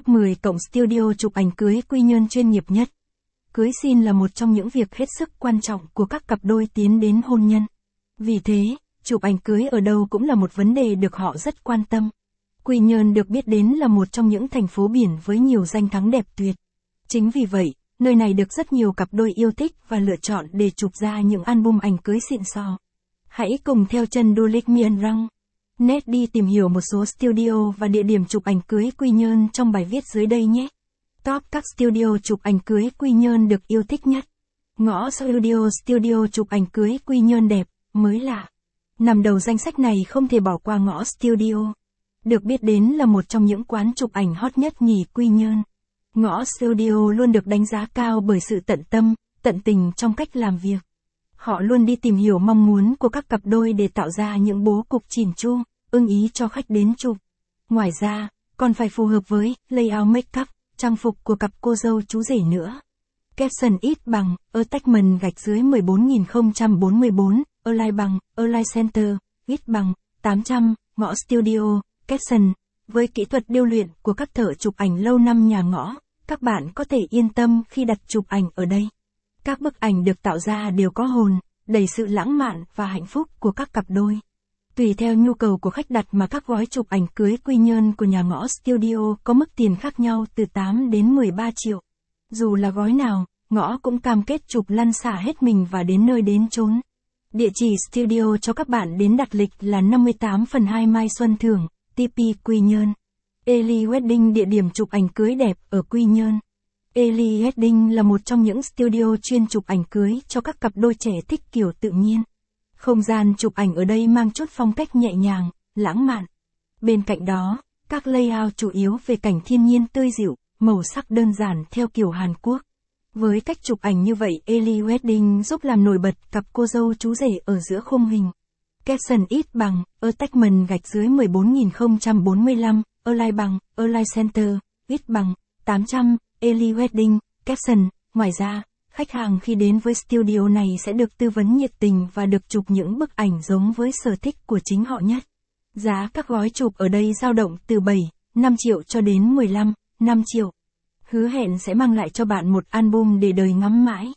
Top 10 cộng studio chụp ảnh cưới quy nhơn chuyên nghiệp nhất. Cưới xin là một trong những việc hết sức quan trọng của các cặp đôi tiến đến hôn nhân. Vì thế, chụp ảnh cưới ở đâu cũng là một vấn đề được họ rất quan tâm. Quy Nhơn được biết đến là một trong những thành phố biển với nhiều danh thắng đẹp tuyệt. Chính vì vậy, nơi này được rất nhiều cặp đôi yêu thích và lựa chọn để chụp ra những album ảnh cưới xịn sò. Hãy cùng theo chân Du Lịch Miền Răng. Net đi tìm hiểu một số studio và địa điểm chụp ảnh cưới Quy Nhơn trong bài viết dưới đây nhé. Top các studio chụp ảnh cưới Quy Nhơn được yêu thích nhất. Ngõ Studio Studio chụp ảnh cưới Quy Nhơn đẹp, mới lạ. Nằm đầu danh sách này không thể bỏ qua ngõ Studio. Được biết đến là một trong những quán chụp ảnh hot nhất nhì Quy Nhơn. Ngõ Studio luôn được đánh giá cao bởi sự tận tâm, tận tình trong cách làm việc. Họ luôn đi tìm hiểu mong muốn của các cặp đôi để tạo ra những bố cục chỉn chu, ưng ý cho khách đến chụp. Ngoài ra, còn phải phù hợp với layout make up, trang phục của cặp cô dâu chú rể nữa. Caption ít bằng, attachment gạch dưới 14044, align bằng, align center, ít bằng, 800, ngõ studio, caption. Với kỹ thuật điêu luyện của các thợ chụp ảnh lâu năm nhà ngõ, các bạn có thể yên tâm khi đặt chụp ảnh ở đây. Các bức ảnh được tạo ra đều có hồn, đầy sự lãng mạn và hạnh phúc của các cặp đôi. Tùy theo nhu cầu của khách đặt mà các gói chụp ảnh cưới quy nhơn của nhà ngõ studio có mức tiền khác nhau từ 8 đến 13 triệu. Dù là gói nào, ngõ cũng cam kết chụp lăn xả hết mình và đến nơi đến chốn. Địa chỉ studio cho các bạn đến đặt lịch là 58 phần 2 Mai Xuân Thưởng, TP Quy Nhơn. Eli Wedding địa điểm chụp ảnh cưới đẹp ở Quy Nhơn. Eli Wedding là một trong những studio chuyên chụp ảnh cưới cho các cặp đôi trẻ thích kiểu tự nhiên. Không gian chụp ảnh ở đây mang chút phong cách nhẹ nhàng, lãng mạn. Bên cạnh đó, các layout chủ yếu về cảnh thiên nhiên tươi dịu, màu sắc đơn giản theo kiểu Hàn Quốc. Với cách chụp ảnh như vậy, Eli Wedding giúp làm nổi bật cặp cô dâu chú rể ở giữa khung hình. Capson ít bằng, attachment gạch dưới 14045, align bằng, align center, ít bằng, 800, Eli Wedding, caption. Ngoài ra, khách hàng khi đến với studio này sẽ được tư vấn nhiệt tình và được chụp những bức ảnh giống với sở thích của chính họ nhất. Giá các gói chụp ở đây dao động từ 7, 5 triệu cho đến 15, 5 triệu. Hứa hẹn sẽ mang lại cho bạn một album để đời ngắm mãi.